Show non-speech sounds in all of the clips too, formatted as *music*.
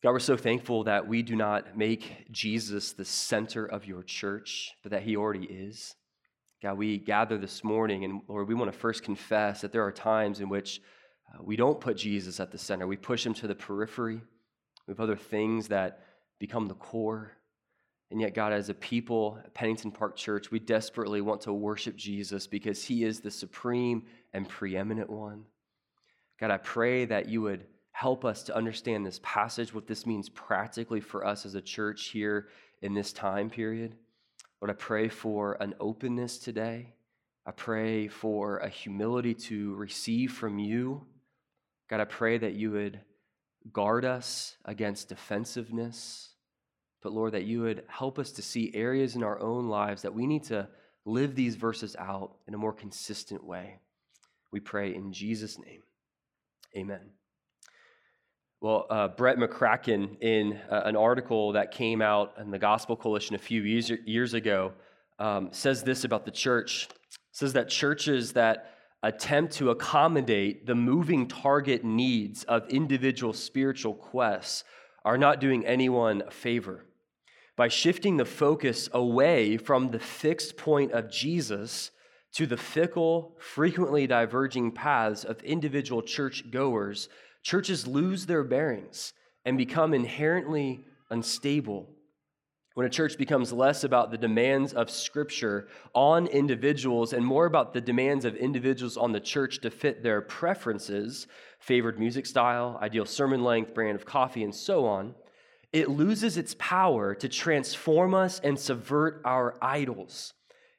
God, we're so thankful that we do not make Jesus the center of your church, but that he already is. God, we gather this morning, and Lord, we want to first confess that there are times in which uh, we don't put Jesus at the center. We push him to the periphery. We have other things that become the core. And yet, God, as a people at Pennington Park Church, we desperately want to worship Jesus because he is the supreme and preeminent one. God, I pray that you would help us to understand this passage, what this means practically for us as a church here in this time period. Lord, I pray for an openness today. I pray for a humility to receive from you. God, I pray that you would guard us against defensiveness. But Lord, that you would help us to see areas in our own lives that we need to live these verses out in a more consistent way. We pray in Jesus' name. Amen. Well, uh, Brett McCracken, in uh, an article that came out in the Gospel Coalition a few years, years ago, um, says this about the church. says that churches that attempt to accommodate the moving target needs of individual spiritual quests are not doing anyone a favor. By shifting the focus away from the fixed point of Jesus to the fickle, frequently diverging paths of individual church goers, churches lose their bearings and become inherently unstable. When a church becomes less about the demands of Scripture on individuals and more about the demands of individuals on the church to fit their preferences, favored music style, ideal sermon length, brand of coffee, and so on, it loses its power to transform us and subvert our idols.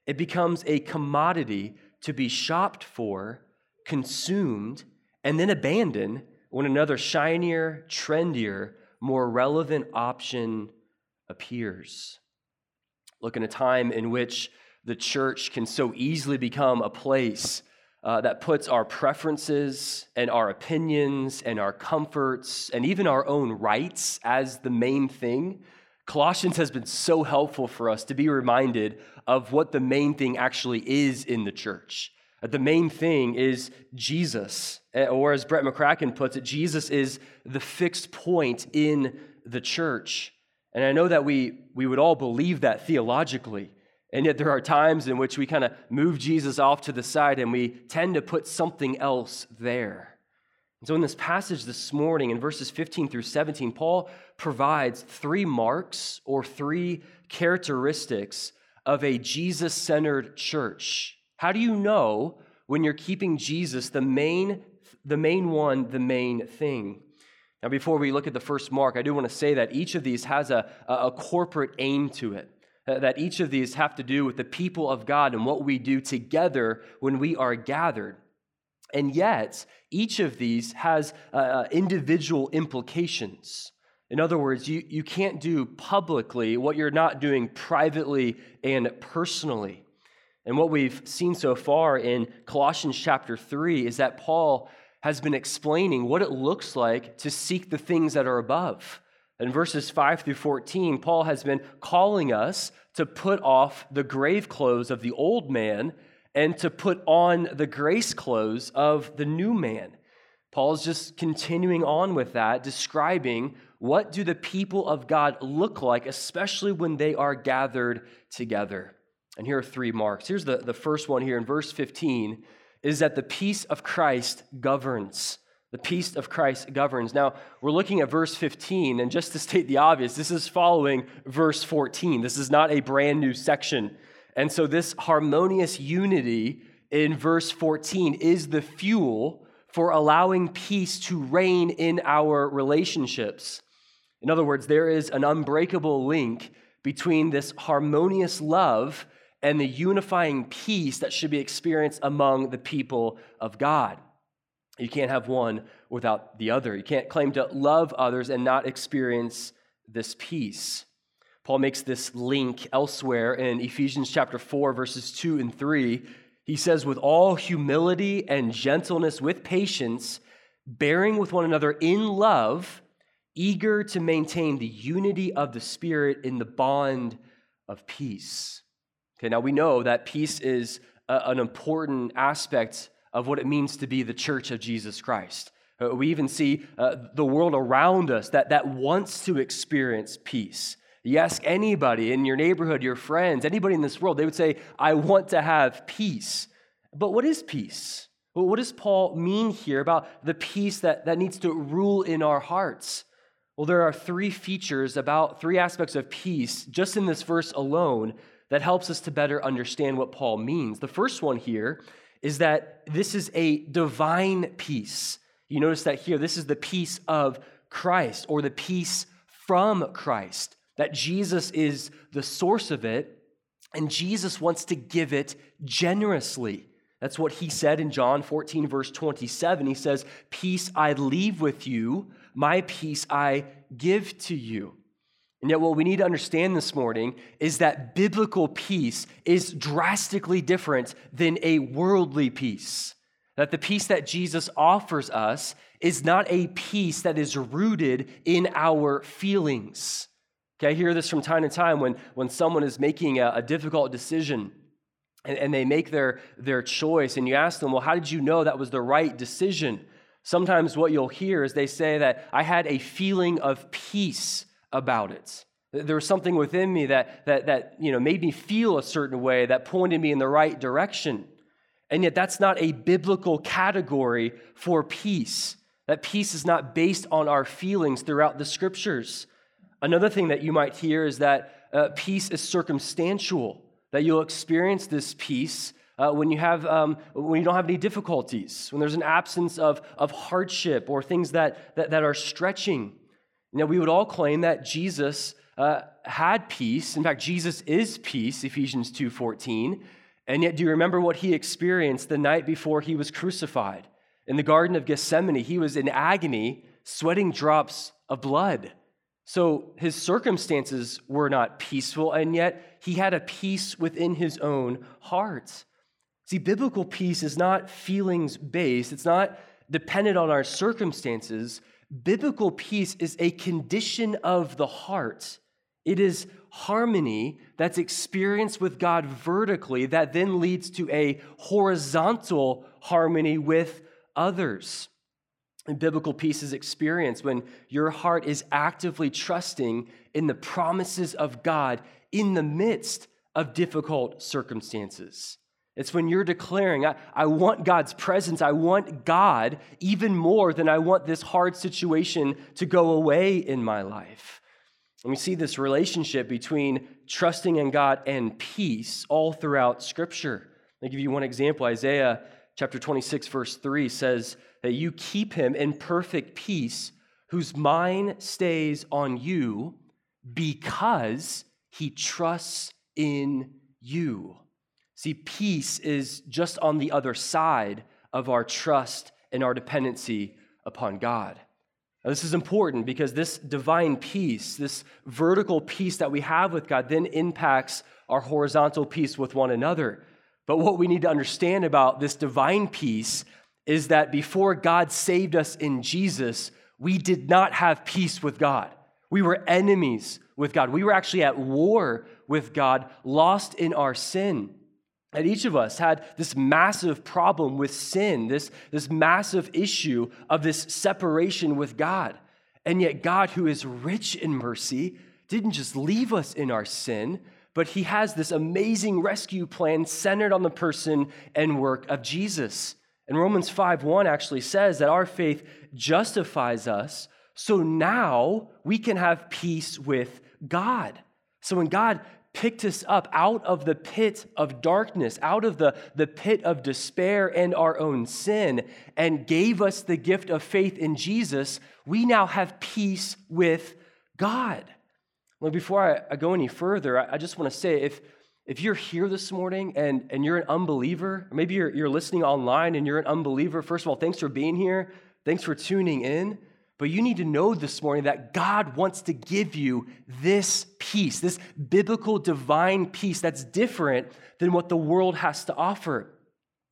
It becomes a commodity to be shopped for, consumed, and then abandoned when another shinier, trendier, more relevant option appears. Look, in a time in which the church can so easily become a place uh, that puts our preferences and our opinions and our comforts and even our own rights as the main thing, Colossians has been so helpful for us to be reminded of what the main thing actually is in the church. The main thing is Jesus, eh, or as Brett McCracken puts it, Jesus is the fixed point in the church. And I know that we, we would all believe that theologically. And yet there are times in which we kind of move Jesus off to the side and we tend to put something else there. And so in this passage this morning, in verses 15 through 17, Paul provides three marks or three characteristics of a Jesus centered church. How do you know when you're keeping Jesus the main, the main one, the main thing? Now, before we look at the first mark, I do want to say that each of these has a, a corporate aim to it. That each of these have to do with the people of God and what we do together when we are gathered. And yet, each of these has uh, uh individual implications. In other words, you, you can't do publicly what you're not doing privately and personally. And what we've seen so far in Colossians chapter 3 is that Paul has been explaining what it looks like to seek the things that are above. In verses 5 through 14, Paul has been calling us to put off the grave clothes of the old man and to put on the grace clothes of the new man. Paul's just continuing on with that, describing what do the people of God look like, especially when they are gathered together. And here are three marks. Here's the, the first one here in verse 15 is that the peace of Christ governs. The peace of Christ governs. Now, we're looking at verse 15, and just to state the obvious, this is following verse 14. This is not a brand new section. And so, this harmonious unity in verse 14 is the fuel for allowing peace to reign in our relationships. In other words, there is an unbreakable link between this harmonious love and the unifying peace that should be experienced among the people of God. You can't have one without the other. You can't claim to love others and not experience this peace. Paul makes this link elsewhere in Ephesians chapter 4 verses 2 and 3. He says with all humility and gentleness with patience, bearing with one another in love, eager to maintain the unity of the spirit in the bond of peace. Okay, now we know that peace is a, an important aspect of what it means to be the church of Jesus Christ. Uh, we even see uh, the world around us that, that wants to experience peace. You ask anybody in your neighborhood, your friends, anybody in this world, they would say, I want to have peace. But what is peace? Well, what does Paul mean here about the peace that, that needs to rule in our hearts? Well, there are three features about three aspects of peace just in this verse alone that helps us to better understand what Paul means. The first one here is that this is a divine peace. You notice that here, this is the peace of Christ or the peace from Christ, that Jesus is the source of it, and Jesus wants to give it generously. That's what he said in John 14, verse 27. He says, Peace I leave with you, my peace I give to you. And yet, what we need to understand this morning is that biblical peace is drastically different than a worldly peace. That the peace that Jesus offers us is not a peace that is rooted in our feelings. Okay, I hear this from time to time when, when someone is making a, a difficult decision and, and they make their, their choice, and you ask them, Well, how did you know that was the right decision? Sometimes what you'll hear is they say that I had a feeling of peace about it. There was something within me that, that, that you know, made me feel a certain way that pointed me in the right direction. And yet, that's not a biblical category for peace. That peace is not based on our feelings throughout the scriptures. Another thing that you might hear is that uh, peace is circumstantial, that you'll experience this peace uh, when, you have, um, when you don't have any difficulties, when there's an absence of, of hardship or things that, that, that are stretching. Now, we would all claim that Jesus uh, had peace. In fact, Jesus is peace, Ephesians 2.14. And yet, do you remember what he experienced the night before he was crucified? In the Garden of Gethsemane, he was in agony, sweating drops of blood. So his circumstances were not peaceful, and yet he had a peace within his own heart. See, biblical peace is not feelings based, it's not dependent on our circumstances. Biblical peace is a condition of the heart. It is harmony that's experienced with God vertically that then leads to a horizontal harmony with others. And biblical peace is experienced when your heart is actively trusting in the promises of God in the midst of difficult circumstances. It's when you're declaring, I, I want God's presence. I want God even more than I want this hard situation to go away in my life. And we see this relationship between trusting in God and peace all throughout Scripture. I'll give you one example. Isaiah chapter 26, verse 3 says that you keep him in perfect peace whose mind stays on you because he trusts in you. See, peace is just on the other side of our trust and our dependency upon God. Now, this is important because this divine peace, this vertical peace that we have with God, then impacts our horizontal peace with one another. But what we need to understand about this divine peace is that before God saved us in Jesus, we did not have peace with God. We were enemies with God. We were actually at war with God, lost in our sin. And each of us had this massive problem with sin, this, this massive issue of this separation with God. And yet, God, who is rich in mercy, didn't just leave us in our sin, but He has this amazing rescue plan centered on the person and work of Jesus. And Romans 5 1 actually says that our faith justifies us, so now we can have peace with God. So when God picked us up out of the pit of darkness, out of the, the pit of despair and our own sin, and gave us the gift of faith in Jesus, we now have peace with God. Well, before I, I go any further, I, I just want to say if, if you're here this morning and, and you're an unbeliever, maybe you're, you're listening online and you're an unbeliever, first of all, thanks for being here. Thanks for tuning in. But you need to know this morning that God wants to give you this peace, this biblical divine peace that's different than what the world has to offer.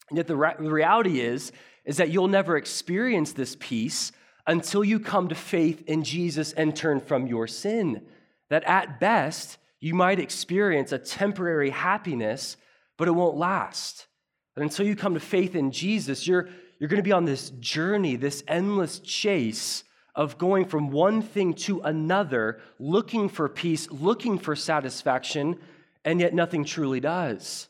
And yet the, the reality is, is that you'll never experience this peace until you come to faith in Jesus and turn from your sin. That at best, you might experience a temporary happiness, but it won't last. And until you come to faith in Jesus, you're, you're going to be on this journey, this endless chase of going from one thing to another, looking for peace, looking for satisfaction, and yet nothing truly does.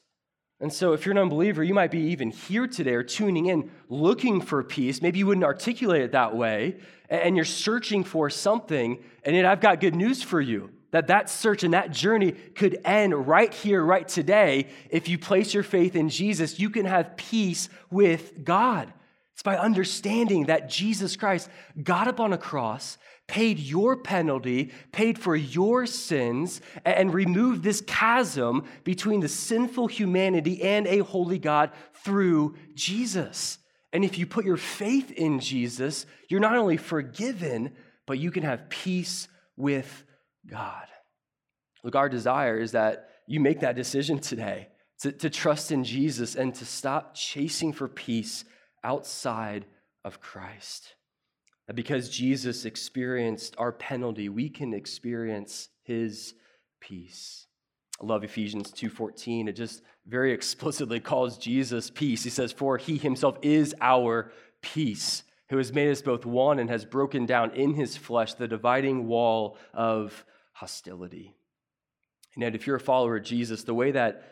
And so, if you're an unbeliever, you might be even here today or tuning in looking for peace. Maybe you wouldn't articulate it that way, and you're searching for something. And yet, I've got good news for you that that search and that journey could end right here, right today. If you place your faith in Jesus, you can have peace with God. It's by understanding that Jesus Christ got up on a cross, paid your penalty, paid for your sins, and removed this chasm between the sinful humanity and a holy God through Jesus. And if you put your faith in Jesus, you're not only forgiven, but you can have peace with God. Look, our desire is that you make that decision today to, to trust in Jesus and to stop chasing for peace outside of Christ. That because Jesus experienced our penalty, we can experience his peace. I love Ephesians 2:14. It just very *laughs* explicitly calls Jesus peace. He says, "For he himself is our peace, who has made us both one and has broken down in his flesh the dividing wall of hostility." And yet, if you're a follower of Jesus, the way that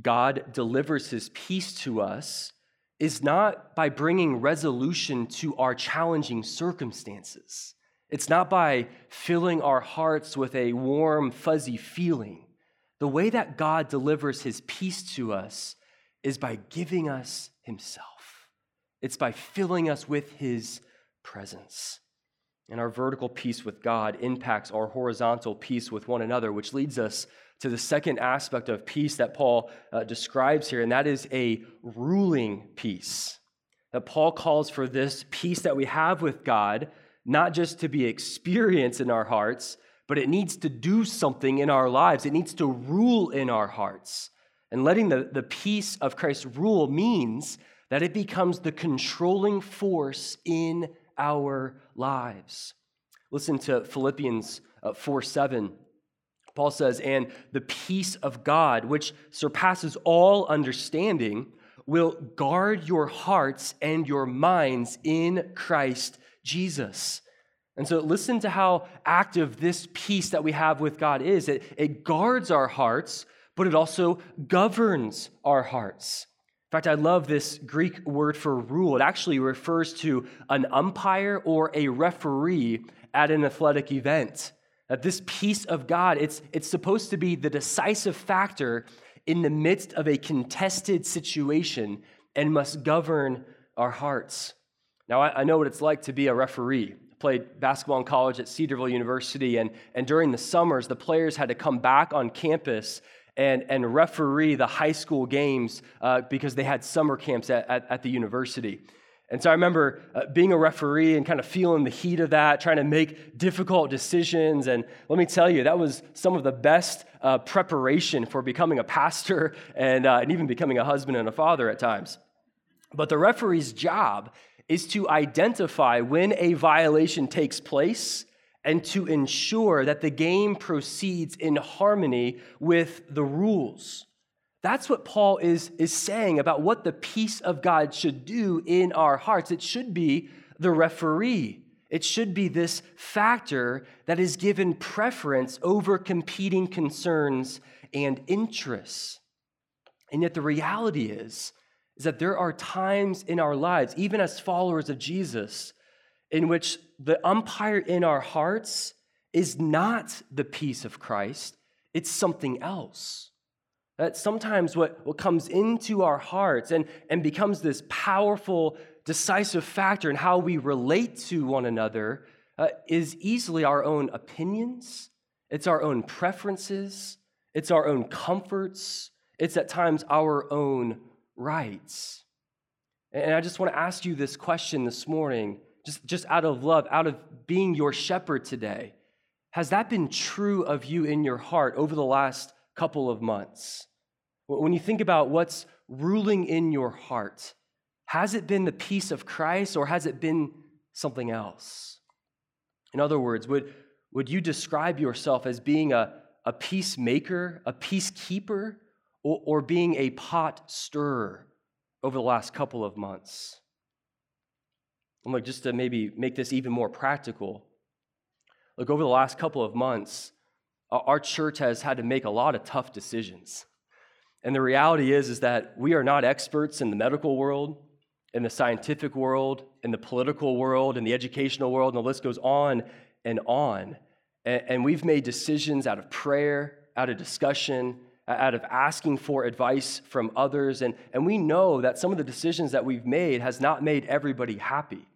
God delivers his peace to us is not by bringing resolution to our challenging circumstances. It's not by filling our hearts with a warm, fuzzy feeling. The way that God delivers his peace to us is by giving us himself, it's by filling us with his presence. And our vertical peace with God impacts our horizontal peace with one another, which leads us to the second aspect of peace that Paul uh, describes here, and that is a ruling peace. That Paul calls for this peace that we have with God, not just to be experienced in our hearts, but it needs to do something in our lives. It needs to rule in our hearts. And letting the, the peace of Christ rule means that it becomes the controlling force in our lives. Listen to Philippians uh, 4 7. Paul says, and the peace of God, which surpasses all understanding, will guard your hearts and your minds in Christ Jesus. And so, listen to how active this peace that we have with God is. It, it guards our hearts, but it also governs our hearts. In fact, I love this Greek word for rule. It actually refers to an umpire or a referee at an athletic event. That this peace of God, it's, it's supposed to be the decisive factor in the midst of a contested situation and must govern our hearts. Now, I, I know what it's like to be a referee. Played basketball in college at Cedarville University, and, and during the summers, the players had to come back on campus and, and referee the high school games uh, because they had summer camps at, at, at the university. And so I remember uh, being a referee and kind of feeling the heat of that, trying to make difficult decisions. And let me tell you, that was some of the best uh, preparation for becoming a pastor *laughs* and, uh, and even becoming a husband and a father at times. But the referee's job is to identify when a violation takes place and to ensure that the game proceeds in harmony with the rules. That's what Paul is, is saying about what the peace of God should do in our hearts. It should be the referee. It should be this factor that is given preference over competing concerns and interests. And yet, the reality is, is that there are times in our lives, even as followers of Jesus, in which the umpire in our hearts is not the peace of Christ, it's something else. That sometimes what, what comes into our hearts and, and becomes this powerful, decisive factor in how we relate to one another uh, is easily our own opinions, it's our own preferences, it's our own comforts, it's at times our own rights. And I just want to ask you this question this morning, just, just out of love, out of being your shepherd today. Has that been true of you in your heart over the last couple of months? When you think about what's ruling in your heart, has it been the peace of Christ or has it been something else? In other words, would, would you describe yourself as being a, a peacemaker, a peacekeeper, or, or being a pot stirrer over the last couple of months? And look, just to maybe make this even more practical, look, over the last couple of months, our church has had to make a lot of tough decisions. And the reality is, is that we are not experts in the medical world, in the scientific world, in the political world, in the educational world, and the list goes on and on. And we've made decisions out of prayer, out of discussion, out of asking for advice from others. And, and we know that some of the decisions that we've made has not made everybody happy.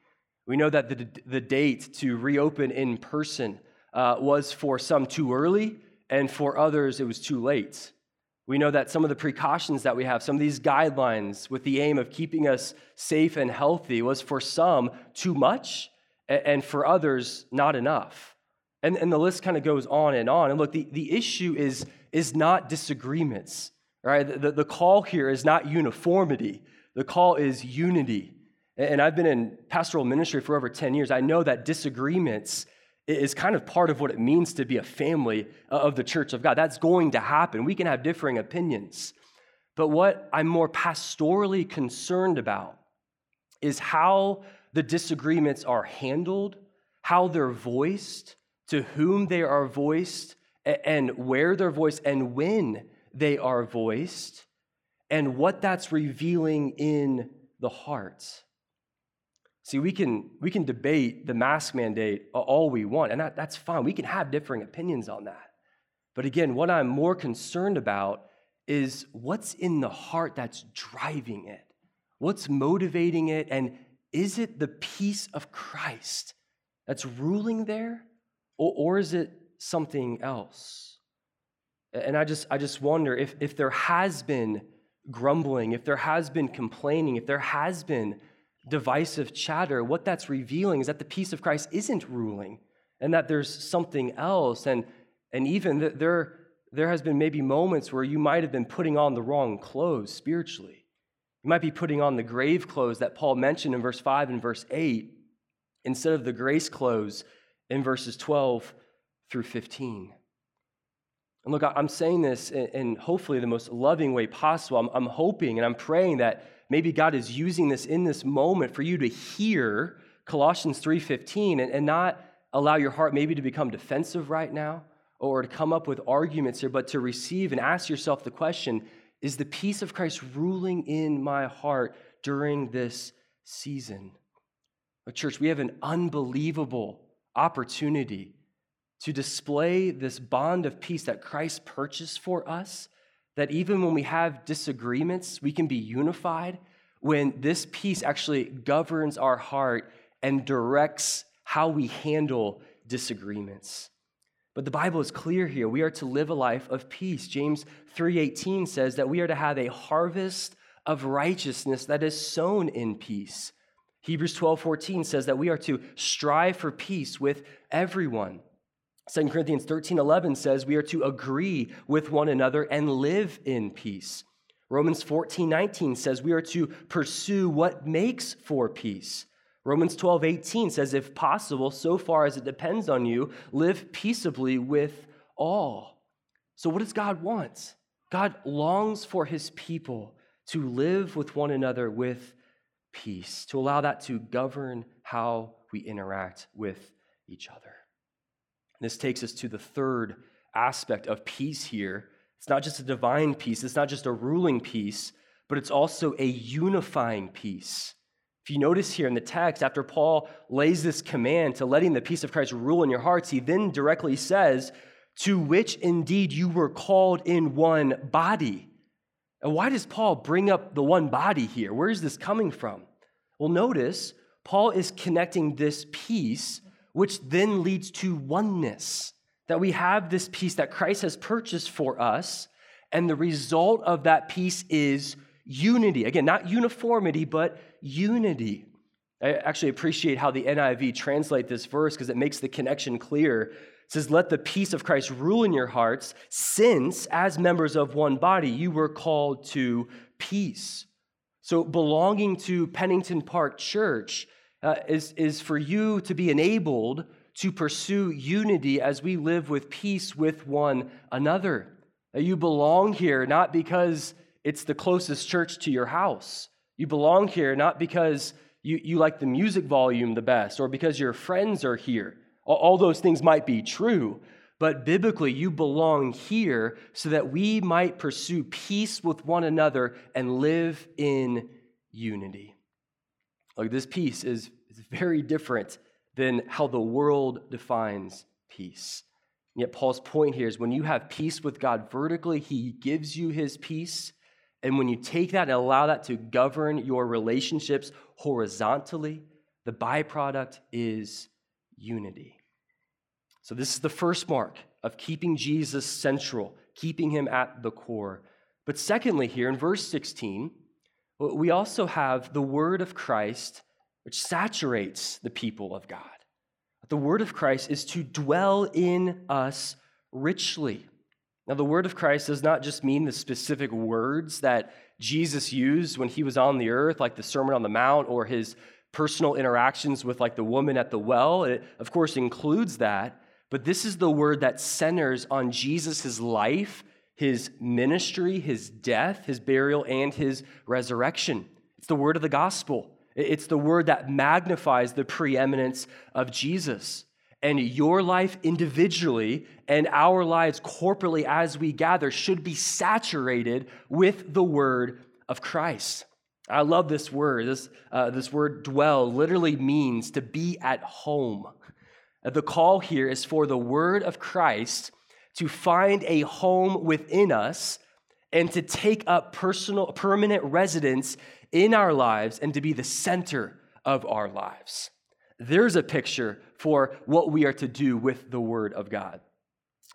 We know that the, the date to reopen in person uh, was for some too early, and for others, it was too late. We know that some of the precautions that we have, some of these guidelines with the aim of keeping us safe and healthy, was for some too much, and for others, not enough. And, and the list kind of goes on and on. And look, the, the issue is, is not disagreements, right? The, the call here is not uniformity, the call is unity. And I've been in pastoral ministry for over 10 years. I know that disagreements is kind of part of what it means to be a family uh, of the church of God. That's going to happen. We can have differing opinions. But what I'm more pastorally concerned about is how the disagreements are handled, how they're voiced, to whom they are voiced, and where they're voiced, and when they are voiced, and what that's revealing in the heart. See, we can, we can debate the mask mandate all we want, and that, that's fine. We can have differing opinions on that. But again, what I'm more concerned about is what's in the heart that's driving it? What's motivating it? And is it the peace of Christ that's ruling there? Or, or is it something else? And I just, I just wonder if, if there has been grumbling, if there has been complaining, if there has been divisive chatter, what that's revealing is that the peace of Christ isn't ruling and that there's something else. And, and even that there, there has been maybe moments where you might have been putting on the wrong clothes spiritually. You might be putting on the grave clothes that Paul mentioned in verse 5 and verse 8 instead of the grace clothes in verses 12 through 15. And look, I'm saying this in hopefully the most loving way possible. I'm, I'm hoping and I'm praying that maybe God is using this in this moment for you to hear Colossians 3:15 and, and not allow your heart maybe to become defensive right now or to come up with arguments here, but to receive and ask yourself the question is the peace of Christ ruling in my heart during this season? Church, we have an unbelievable opportunity to display this bond of peace that Christ purchased for us that even when we have disagreements, we can be unified when this peace actually governs our heart and directs how we handle disagreements. But the Bible is clear here. We are to live a life of peace. James 3:18 says that we are to have a harvest of righteousness that is sown in peace. Hebrews 12:14 says that we are to strive for peace with everyone. 2 Corinthians 13 11 says we are to agree with one another and live in peace. Romans 14 19 says we are to pursue what makes for peace. Romans 12 18 says, if possible, so far as it depends on you, live peaceably with all. So, what does God want? God longs for his people to live with one another with peace, to allow that to govern how we interact with each other. This takes us to the third aspect of peace here. It's not just a divine peace, it's not just a ruling peace, but it's also a unifying peace. If you notice here in the text, after Paul lays this command to letting the peace of Christ rule in your hearts, he then directly says, To which indeed you were called in one body. And why does Paul bring up the one body here? Where is this coming from? Well, notice Paul is connecting this peace which then leads to oneness. That we have this peace that Christ has purchased for us, and the result of that peace is unity. Again, not uniformity, but unity. I actually appreciate how the NIV translate this verse because it makes the connection clear. It says, Let the peace of Christ rule in your hearts, since as members of one body you were called to peace. So, belonging to Pennington Park Church uh, is, is for you to be enabled to pursue unity as we live with peace with one another. You belong here not because it's the closest church to your house. You belong here not because you, you like the music volume the best or because your friends are here. All, all those things might be true, but biblically, you belong here so that we might pursue peace with one another and live in unity. Like this peace is, is very different than how the world defines peace. And yet, Paul's point here is when you have peace with God vertically, he gives you his peace. And when you take that and allow that to govern your relationships horizontally, the byproduct is unity. So, this is the first mark of keeping Jesus central, keeping him at the core. But secondly, here in verse 16, we also have the word of Christ, which saturates the people of God. The word of Christ is to dwell in us richly. Now, the word of Christ does not just mean the specific words that Jesus used when he was on the earth, like the Sermon on the Mount or his personal interactions with, like, the woman at the well. It, of course, includes that. But this is the word that centers on Jesus' life, his ministry, his death, his burial, and his resurrection. It's the word of the gospel. It's the word that magnifies the preeminence of Jesus. And your life individually and our lives corporately as we gather should be saturated with the word of Christ. I love this word. This, uh, this word dwell literally means to be at home. The call here is for the word of Christ to find a home within us and to take up personal, permanent residence in our lives and to be the center of our lives. There's a picture for what we are to do with the Word of God.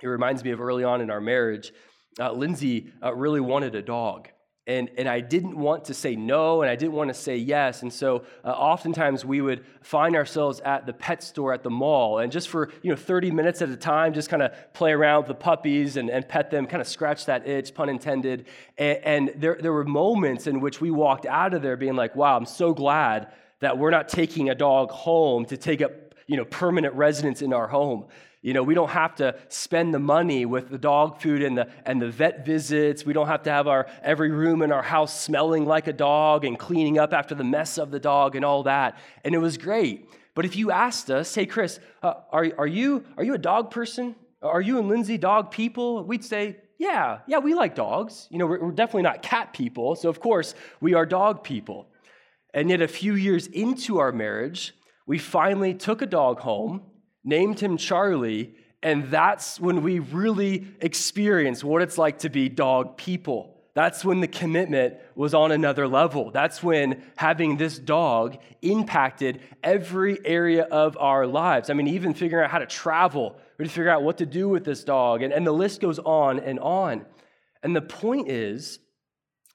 It reminds me of early on in our marriage, uh, Lindsay uh, really wanted a dog and, and I didn't want to say no, and I didn't want to say yes. And so uh, oftentimes we would find ourselves at the pet store at the mall, and just for you know 30 minutes at a time, just kind of play around with the puppies and, and pet them, kind of scratch that itch, pun intended. And, and there, there were moments in which we walked out of there being like, wow, I'm so glad that we're not taking a dog home to take up you know, permanent residence in our home. You know, we don't have to spend the money with the dog food and the, and the vet visits. We don't have to have our every room in our house smelling like a dog and cleaning up after the mess of the dog and all that. And it was great. But if you asked us, hey, Chris, uh, are, are, you, are you a dog person? Are you and Lindsay dog people? We'd say, yeah, yeah, we like dogs. You know, we're, we're definitely not cat people. So, of course, we are dog people. And yet, a few years into our marriage, we finally took a dog home named him Charlie, and that's when we really experienced what it's like to be dog people. That's when the commitment was on another level. That's when having this dog impacted every area of our lives. I mean, even figuring out how to travel, or to figure out what to do with this dog, and, and the list goes on and on. And the point is,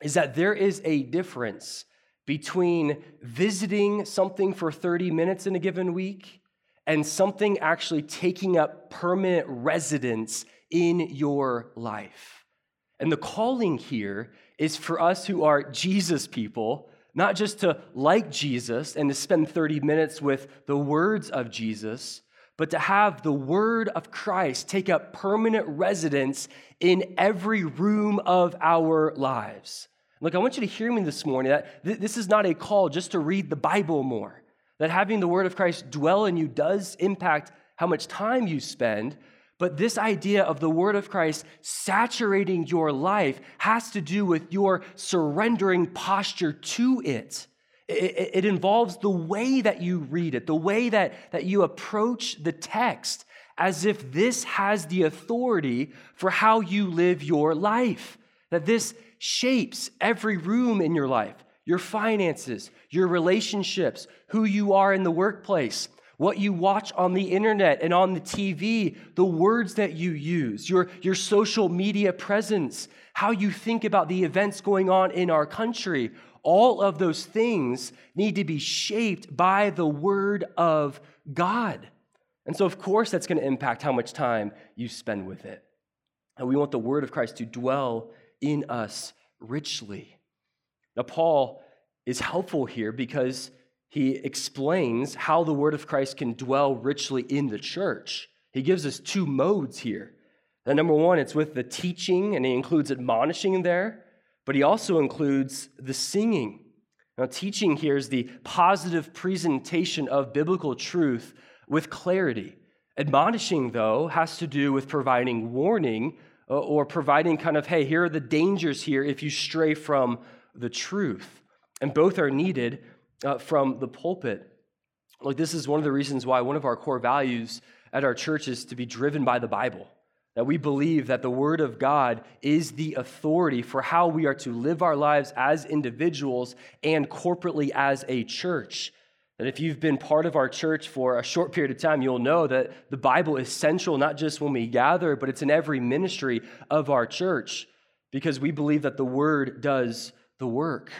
is that there is a difference between visiting something for 30 minutes in a given week and something actually taking up permanent residence in your life. And the calling here is for us who are Jesus people, not just to like Jesus and to spend 30 minutes with the words of Jesus, but to have the word of Christ take up permanent residence in every room of our lives. Look, I want you to hear me this morning that this is not a call just to read the Bible more. That having the word of Christ dwell in you does impact how much time you spend, but this idea of the word of Christ saturating your life has to do with your surrendering posture to it. It, it, involves the way that you read it, the way that, that you approach the text, as if this has the authority for how you live your life. That this shapes every room in your life your finances, your relationships, who you are in the workplace, what you watch on the internet and on the TV, the words that you use, your, your social media presence, how you think about the events going on in our country. All of those things need to be shaped by the Word of God. And so, of course, that's going to impact how much time you spend with it. And we want the Word of Christ to dwell in us richly. Now, Paul is helpful here because he explains how the word of Christ can dwell richly in the church. He gives us two modes here. The number one, it's with the teaching, and he includes admonishing there, but he also includes the singing. Now, teaching here is the positive presentation of biblical truth with clarity. Admonishing, though, has to do with providing warning uh, or providing kind of, hey, here are the dangers here if you stray from the truth. And both are needed uh, from the pulpit. Like, this is one of the reasons why one of our core values at our church is to be driven by the Bible. That we believe that the Word of God is the authority for how we are to live our lives as individuals and corporately as a church. That if you've been part of our church for a short period of time, you'll know that the Bible is central not just when we gather, but it's in every ministry of our church because we believe that the Word does the work.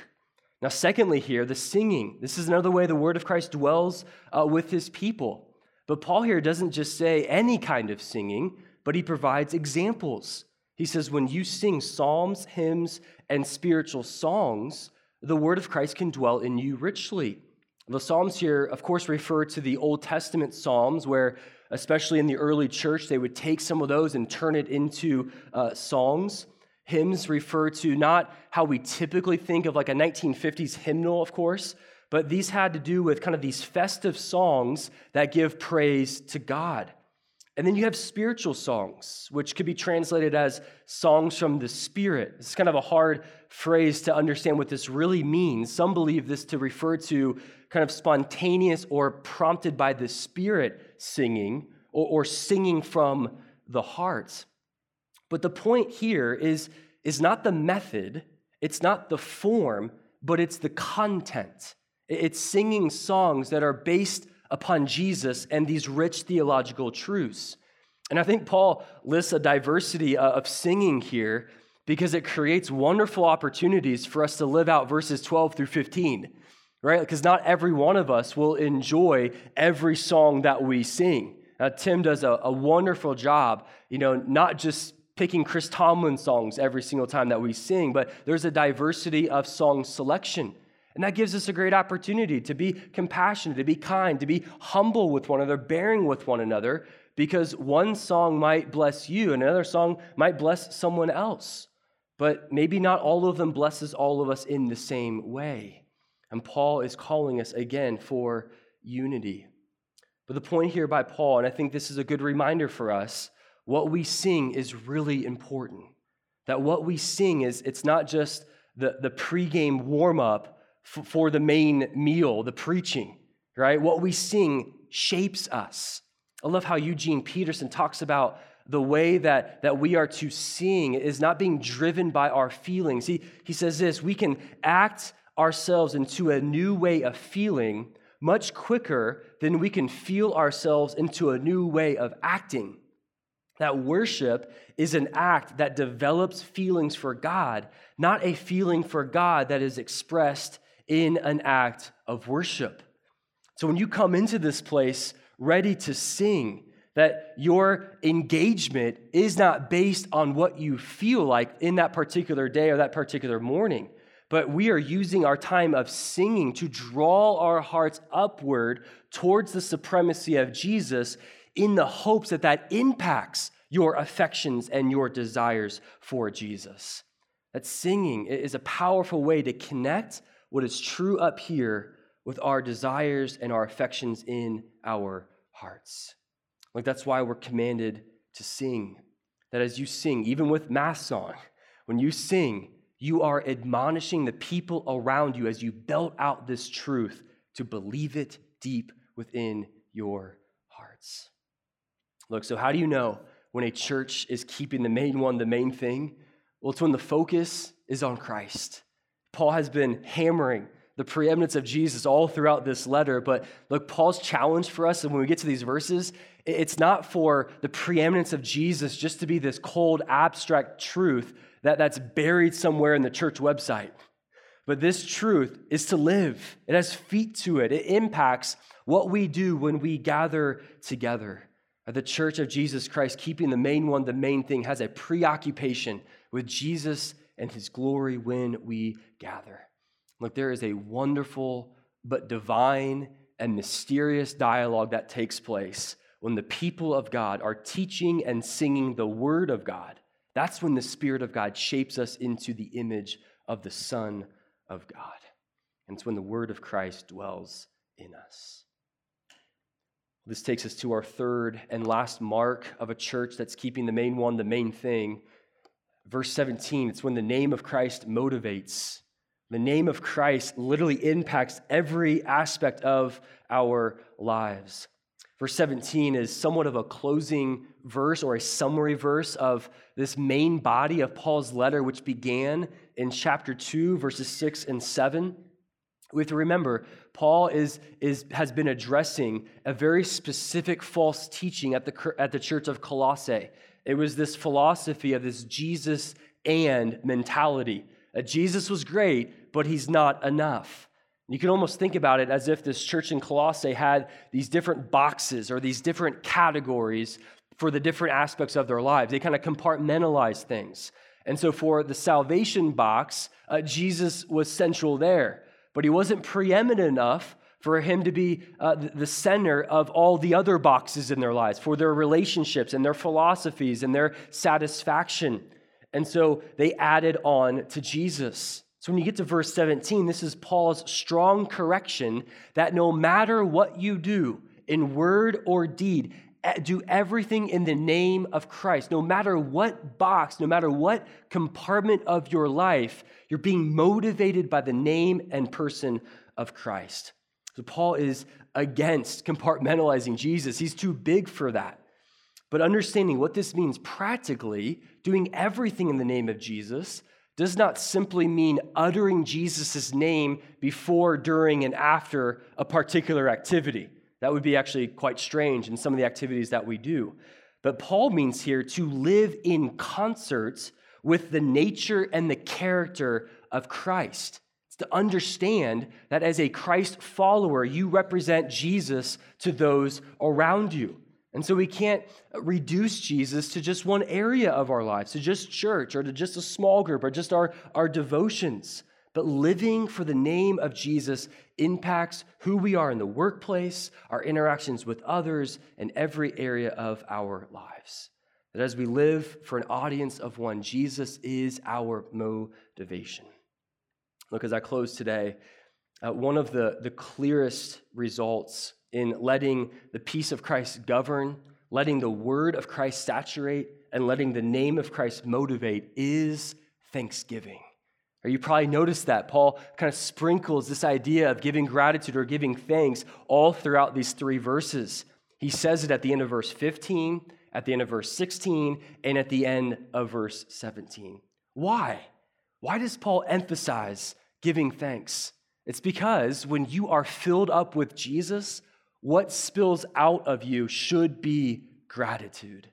Now, secondly, here, the singing. This is another way the Word of Christ dwells uh, with His people. But Paul here doesn't just say any kind of singing, but he provides examples. He says, when you sing psalms, hymns, and spiritual songs, the word of Christ can dwell in you richly. The Psalms here, of course, refer to the Old Testament Psalms, where, especially in the early church, they would take some of those and turn it into uh, songs. Hymns refer to not how we typically think of like a 1950s hymnal, of course, but these had to do with kind of these festive songs that give praise to God. And then you have spiritual songs, which could be translated as songs from the Spirit. It's kind of a hard phrase to understand what this really means. Some believe this to refer to kind of spontaneous or prompted by the Spirit singing or, or singing from the heart. But the point here is, is not the method, it's not the form, but it's the content. It's singing songs that are based upon Jesus and these rich theological truths. And I think Paul lists a diversity uh, of singing here because it creates wonderful opportunities for us to live out verses 12 through 15, right? Because not every one of us will enjoy every song that we sing. Uh, Tim does a, a wonderful job, you know, not just picking Chris Tomlin songs every single time that we sing, but there's a diversity of song selection. And that gives us a great opportunity to be compassionate, to be kind, to be humble with one another, bearing with one another, because one song might bless you, and another song might bless someone else. But maybe not all of them blesses all of us in the same way. And Paul is calling us again for unity. But the point here by Paul, and I think this is a good reminder for us, what we sing is really important. That what we sing is, it's not just the, the pregame warm up for the main meal, the preaching, right? What we sing shapes us. I love how Eugene Peterson talks about the way that, that we are to sing is not being driven by our feelings. He, he says this we can act ourselves into a new way of feeling much quicker than we can feel ourselves into a new way of acting. That worship is an act that develops feelings for God, not a feeling for God that is expressed in an act of worship. So when you come into this place ready to sing, that your engagement is not based on what you feel like in that particular day or that particular morning, but we are using our time of singing to draw our hearts upward towards the supremacy of Jesus in the hopes that that impacts your affections and your desires for Jesus. That singing is a powerful way to connect what is true up here with our desires and our affections in our hearts. Like that's why we're commanded to sing. That as you sing, even with mass on, when you sing, you are admonishing the people around you as you belt out this truth to believe it deep within your hearts. Look, so how do you know when a church is keeping the main one the main thing? Well, it's when the focus is on Christ. Paul has been hammering the preeminence of Jesus all throughout this letter. But look, Paul's challenge for us, and when we get to these verses, it's not for the preeminence of Jesus just to be this cold, abstract truth that, that's buried somewhere in the church website. But this truth is to live, it has feet to it, it impacts what we do when we gather together. The church of Jesus Christ, keeping the main one, the main thing, has a preoccupation with Jesus and his glory when we gather. Look, there is a wonderful but divine and mysterious dialogue that takes place when the people of God are teaching and singing the word of God. That's when the Spirit of God shapes us into the image of the Son of God. and it's when the word of Christ dwells in us. This takes us to our third and last mark of a church that's keeping the main one, the main thing. Verse 17, it's when the name of Christ motivates. The name of Christ literally impacts every aspect of our lives. Verse 17 is somewhat of a closing verse or a summary verse of this main body of Paul's letter, which began in chapter 2, verses 6 and 7. We have to remember, Paul is, is, has been addressing a very specific false teaching at the, at the church of Colossae. It was this philosophy of this Jesus and mentality. That Jesus was great, but he's not enough. You can almost think about it as if this church in Colossae had these different boxes or these different categories for the different aspects of their lives. They kind of compartmentalize things. And so for the salvation box, uh, Jesus was central there, but he wasn't preeminent enough for him to be uh, the center of all the other boxes in their lives, for their relationships and their philosophies and their satisfaction. And so they added on to Jesus. So when you get to verse 17, this is Paul's strong correction that no matter what you do in word or deed, do everything in the name of Christ. No matter what box, no matter what compartment of your life, you're being motivated by the name and person of Christ. So Paul is against compartmentalizing Jesus. He's too big for that. But understanding what this means practically, doing everything in the name of Jesus, does not simply mean uttering Jesus' name before, during, and after a particular activity. That would be actually quite strange in some of the activities that we do. But Paul means here to live in concert with the nature and the character of Christ. It's to understand that as a Christ follower, you represent Jesus to those around you. And so we can't reduce Jesus to just one area of our lives, to just church or to just a small group or just our, our devotions. But living for the name of Jesus impacts who we are in the workplace, our interactions with others, and every area of our lives. That as we live for an audience of one, Jesus is our motivation. Look, as I close today, uh, one of the, the clearest results in letting the peace of Christ govern, letting the word of Christ saturate, and letting the name of Christ motivate is thanksgiving. Or you probably noticed that Paul kind of sprinkles this idea of giving gratitude or giving thanks all throughout these three verses. He says it at the end of verse 15, at the end of verse 16, and at the end of verse 17. Why? Why does Paul emphasize giving thanks? It's because when you are filled up with Jesus, what spills out of you should be gratitude.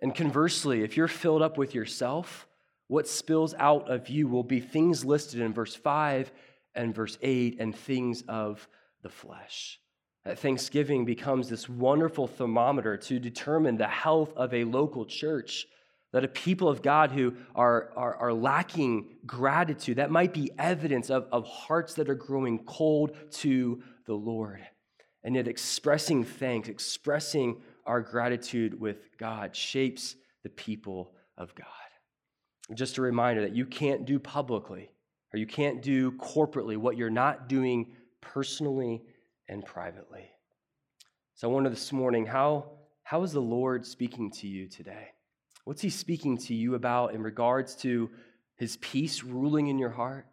And conversely, if you're filled up with yourself, what spills out of you will be things listed in verse 5 and verse 8 and things of the flesh. That Thanksgiving becomes this wonderful thermometer to determine the health of a local church. That a people of God who are, are, are lacking gratitude, that might be evidence of, of hearts that are growing cold to the Lord. And yet, expressing thanks, expressing our gratitude with God shapes the people of God. Just a reminder that you can't do publicly or you can't do corporately what you're not doing personally and privately. So I wonder this morning how, how is the Lord speaking to you today? What's He speaking to you about in regards to His peace ruling in your heart,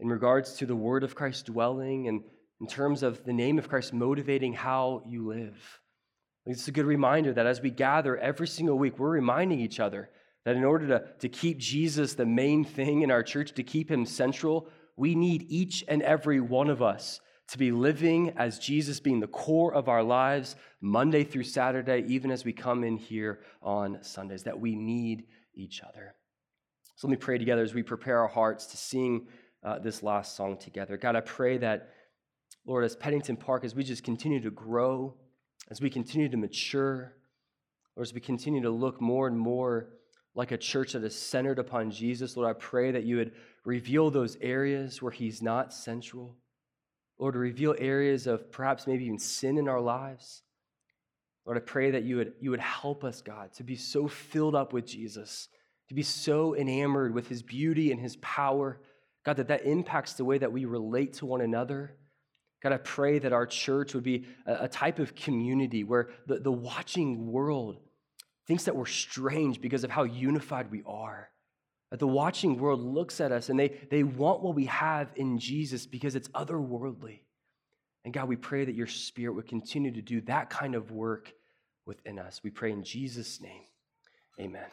in regards to the Word of Christ dwelling, and in terms of the name of Christ motivating how you live. It's a good reminder that as we gather every single week, we're reminding each other that in order to, to keep Jesus the main thing in our church, to keep him central, we need each and every one of us to be living as Jesus being the core of our lives, Monday through Saturday, even as we come in here on Sundays, that we need each other. So let me pray together as we prepare our hearts to sing uh, this last song together. God, I pray that Lord, as Pennington Park, as we just continue to grow, as we continue to mature, or as we continue to look more and more like a church that is centered upon Jesus, Lord, I pray that you would reveal those areas where He's not central. Lord, reveal areas of perhaps maybe even sin in our lives. Lord, I pray that you would, you would help us, God, to be so filled up with Jesus, to be so enamored with His beauty and His power God, that that impacts the way that we relate to one another. God, I pray that our church would be a, a type of community where the, the watching world thinks that we're strange because of how unified we are. That the watching world looks at us and they, they want what we have in Jesus because it's otherworldly. And God, we pray that your spirit would continue to do that kind of work within us. We pray in Jesus' name. Amen.